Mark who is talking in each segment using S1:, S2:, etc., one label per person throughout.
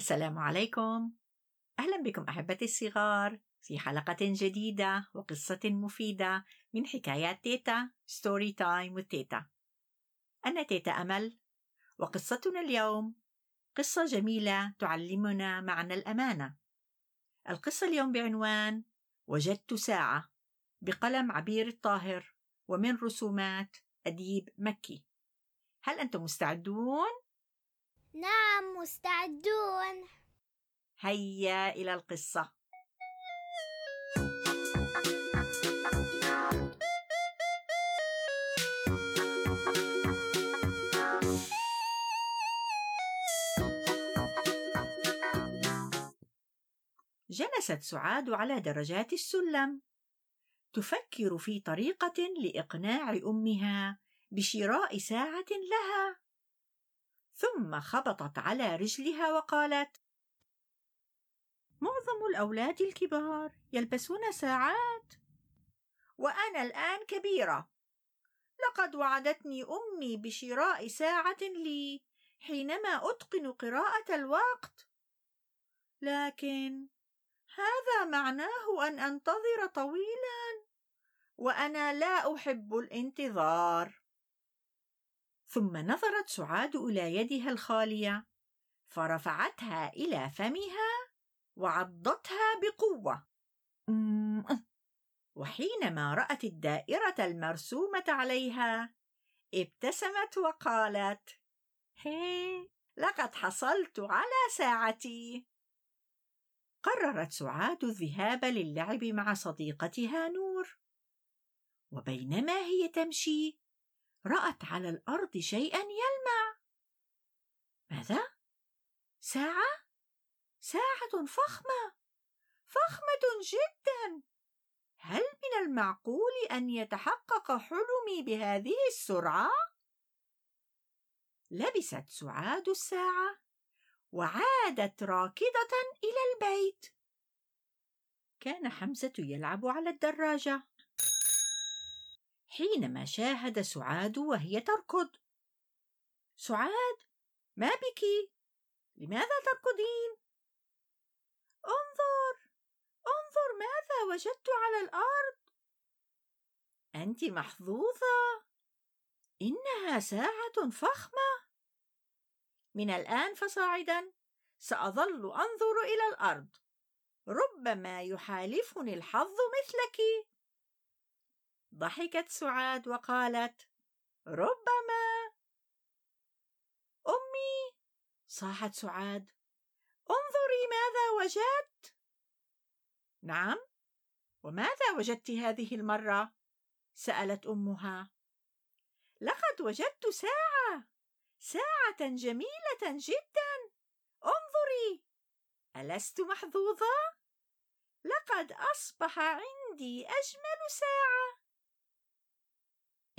S1: السلام عليكم. أهلا بكم أحبتي الصغار. في حلقة جديدة وقصة مفيدة من حكايات تيتا story time وتيتا أنا تيتا أمل وقصتنا اليوم قصة جميلة تعلمنا معنى الأمانة. القصة اليوم بعنوان وجدت ساعة بقلم عبير الطاهر ومن رسومات أديب مكي. هل أنتم مستعدون؟
S2: نعم مستعدون.
S1: هيا إلى القصة. جلست سعاد على درجات السلم. تفكر في طريقة لإقناع أمها بشراء ساعة لها. ثم خبطت على رجلها وقالت معظم الأولاد الكبار يلبسون ساعات وأنا الآن كبيرة. لقد وعدتني أمي بشراء ساعة لي حينما أتقن قراءة الوقت. لكن هذا معناه أن أنتظر طويلا وأنا لا أحب الانتظار. ثم نظرت سعاد إلى يدها الخالية فرفعتها إلى فمها وعضتها بقوة. وحينما رأت الدائرة المرسومة عليها ابتسمت وقالت هي لقد حصلت على ساعتي. قررت سعاد الذهاب للعب مع صديقتها نور. وبينما هي تمشي رأت على الأرض شيئا يلمع ماذا؟ ساعة؟ ساعة فخمة فخمة جدا هل من المعقول أن يتحقق حلمي بهذه السرعة؟ لبست سعاد الساعة وعادت راكضة إلى البيت كان حمزة يلعب على الدراجة حينما شاهد سعاد وهي تركض. سعاد ما بك؟ لماذا تركضين؟ انظر انظر ماذا وجدت على الأرض. أنت محظوظة إنها ساعة فخمة. من الآن فصاعدا سأظل أنظر إلى الأرض. ربما يحالفني الحظ مثلك. ضحكت سعاد وقالت ربما. أمي؟ صاحت سعاد. انظري ماذا وجدت؟ نعم. وماذا وجدت هذه المرة؟ سألت أمها. لقد وجدت ساعة ساعة جميلة جدا. انظري. ألست محظوظة؟ لقد أصبح عندي أجمل ساعة.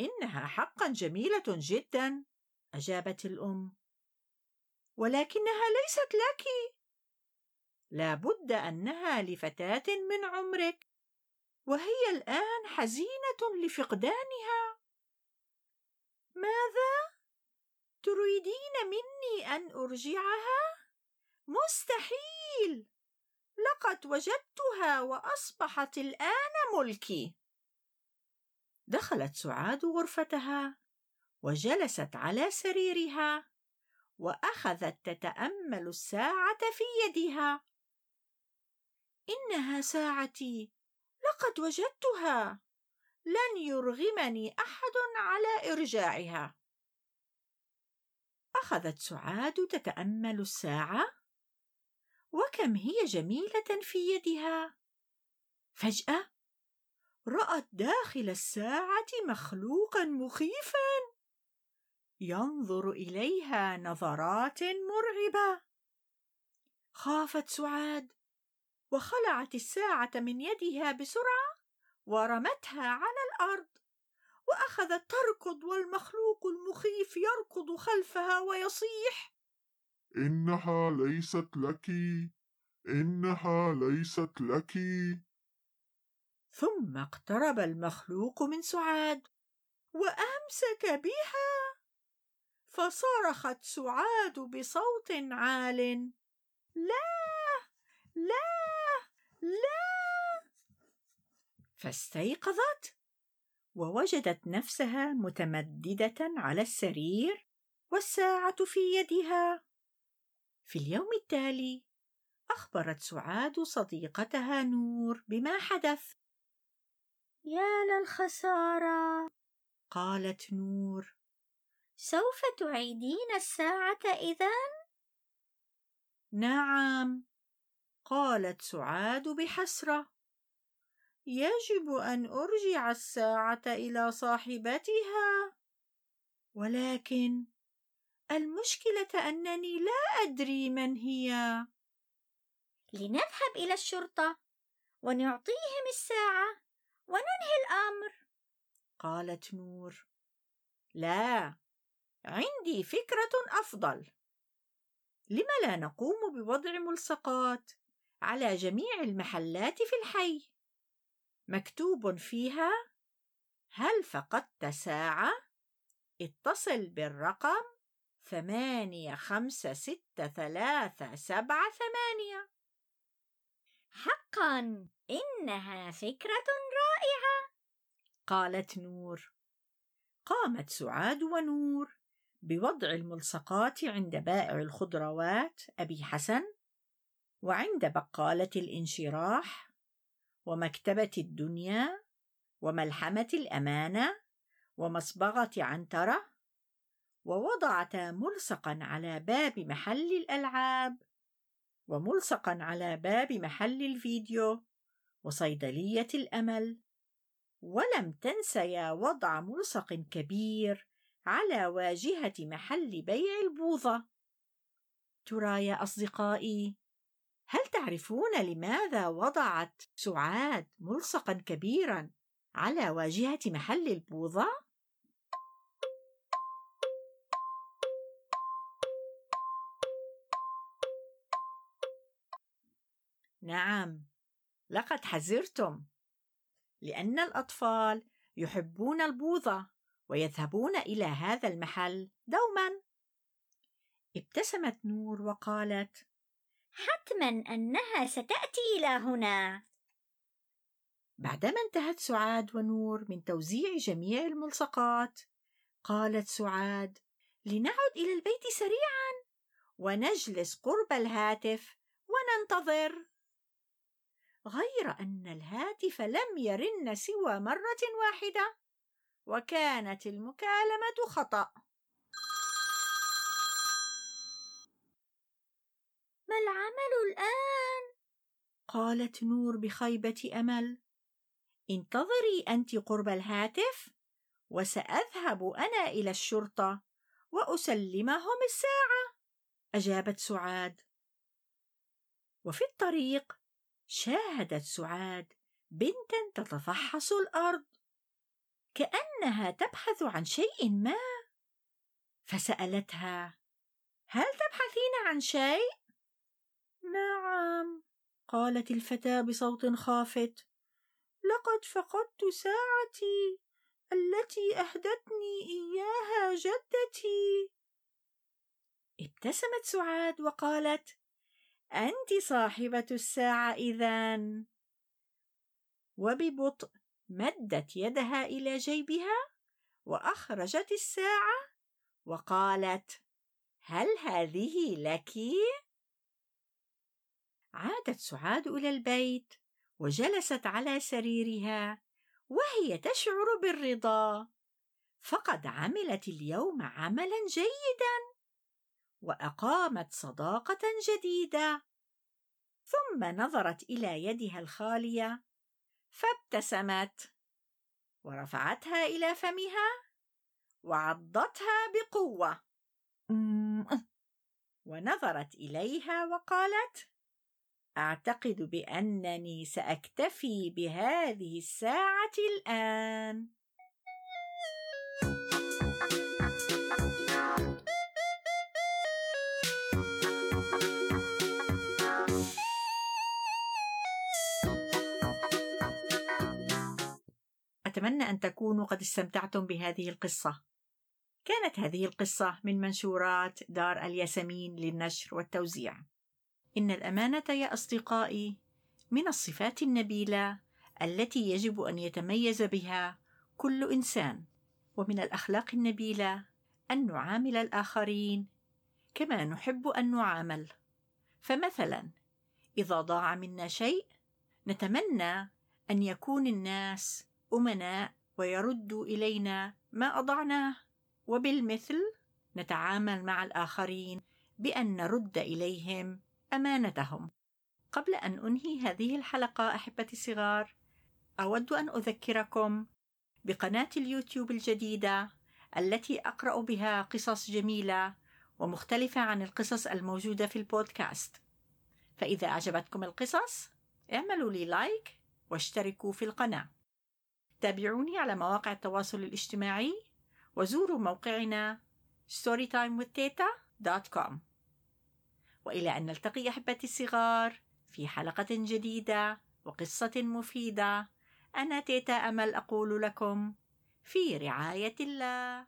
S1: إنها حقا جميلة جدا. أجابت الأم. ولكنها ليست لك. لا بد أنها لفتاة من عمرك. وهي الآن حزينة لفقدانها. ماذا؟ تريدين مني أن أرجعها؟ مستحيل! لقد وجدتها وأصبحت الآن ملكي. دخلت سعاد غرفتها وجلست على سريرها وأخذت تتأمل الساعة في يدها. إنها ساعتي لقد وجدتها. لن يرغمني أحد على إرجاعها. أخذت سعاد تتأمل الساعة؟ وكم هي جميلة في يدها. فجأة رأت داخل الساعة مخلوقا مخيفا. ينظر إليها نظرات مرعبة. خافت سعاد. وخلعت الساعة من يدها بسرعة ورمتها على الأرض. وأخذت تركض والمخلوق المخيف يركض خلفها ويصيح.
S3: إنها ليست لك. إنها ليست لك.
S1: ثم اقترب المخلوق من سعاد وأمسك بها. فصرخت سعاد بصوت عال لا لا لا! فاستيقظت ووجدت نفسها متمددة على السرير والساعة في يدها. في اليوم التالي أخبرت سعاد صديقتها نور بما حدث.
S2: يا للخسارة.
S1: قالت نور.
S2: سوف تعيدين الساعة اذن
S1: نعم. قالت سعاد بحسرة. يجب أن أرجع الساعة إلى صاحبتها. ولكن المشكلة أنني لا أدري من هي.
S2: لنذهب إلى الشرطة ونعطيهم الساعة. وننهي الأمر.
S1: قالت نور. لا عندي فكرة أفضل. لم لا نقوم بوضع ملصقات على جميع المحلات في الحي؟ مكتوب فيها هل فقدت ساعة؟ اتصل بالرقم ثمانية خمسة ستة ثلاثة سبعة ثمانية.
S2: حقا إنها فكرة
S1: قالت نور. قامت سعاد ونور بوضع الملصقات عند بائع الخضروات أبي حسن وعند بقالة الانشراح ومكتبة الدنيا وملحمة الأمانة ومصبغة عنترة ووضعتا ملصقا على باب محل الألعاب وملصقا على باب محل الفيديو وصيدلية الأمل. ولم تنسيا وضع ملصق كبير على واجهة محل بيع البوظة. ترى يا أصدقائي هل تعرفون لماذا وضعت سعاد ملصقا كبيرا على واجهة محل البوظة؟ نعم لقد حذرتم. لأن الأطفال يحبون البوظة ويذهبون إلى هذا المحل دوما. ابتسمت نور وقالت
S2: حتما أنها ستأتي إلى هنا.
S1: بعدما انتهت سعاد ونور من توزيع جميع الملصقات قالت سعاد لنعد إلى البيت سريعا ونجلس قرب الهاتف وننتظر. غير أن الهاتف لم يرن سوى مرة واحدة. وكانت المكالمة خطأ.
S2: ما العمل الآن؟
S1: قالت نور بخيبة أمل. انتظري أنت قرب الهاتف وسأذهب أنا إلى الشرطة وأسلمهم الساعة. أجابت سعاد. وفي الطريق شاهدت سعاد بنتا تتفحص الأرض. كأنها تبحث عن شيء ما. فسألتها هل تبحثين عن شيء؟ نعم. قالت الفتاة بصوت خافت لقد فقدت ساعتي التي أهدتني إياها جدتي. ابتسمت سعاد وقالت انت صاحبة الساعة اذا وببطء مدت يدها إلى جيبها وأخرجت الساعة وقالت هل هذه لك؟ عادت سعاد إلى البيت وجلست على سريرها وهي تشعر بالرضا. فقد عملت اليوم عملا جيدا. وأقامت صداقة جديدة. ثم نظرت إلى يدها الخالية فابتسمت ورفعتها إلى فمها وعضتها بقوة. ونظرت إليها وقالت أعتقد بأنني سأكتفي بهذه الساعة الآن. أتمنى أن تكونوا قد استمتعتم بهذه القصة. كانت هذه القصة من منشورات دار الياسمين للنشر والتوزيع. إن الأمانة يا أصدقائي من الصفات النبيلة التي يجب أن يتميز بها كل إنسان، ومن الأخلاق النبيلة أن نعامل الآخرين كما نحب أن نعامل. فمثلا إذا ضاع منا شيء نتمنى أن يكون الناس أمناء ويردوا إلينا ما أضعناه، وبالمثل نتعامل مع الآخرين بأن نرد إليهم أمانتهم. قبل أن أنهي هذه الحلقة أحبتي الصغار، أود أن أذكركم بقناة اليوتيوب الجديدة التي أقرأ بها قصص جميلة ومختلفة عن القصص الموجودة في البودكاست. فإذا أعجبتكم القصص، اعملوا لي لايك واشتركوا في القناة. تابعوني على مواقع التواصل الاجتماعي وزوروا موقعنا storytimewithteta.com وإلى أن نلتقي أحبتي الصغار في حلقة جديدة وقصة مفيدة. أنا تيتا أمل أقول لكم في رعاية الله.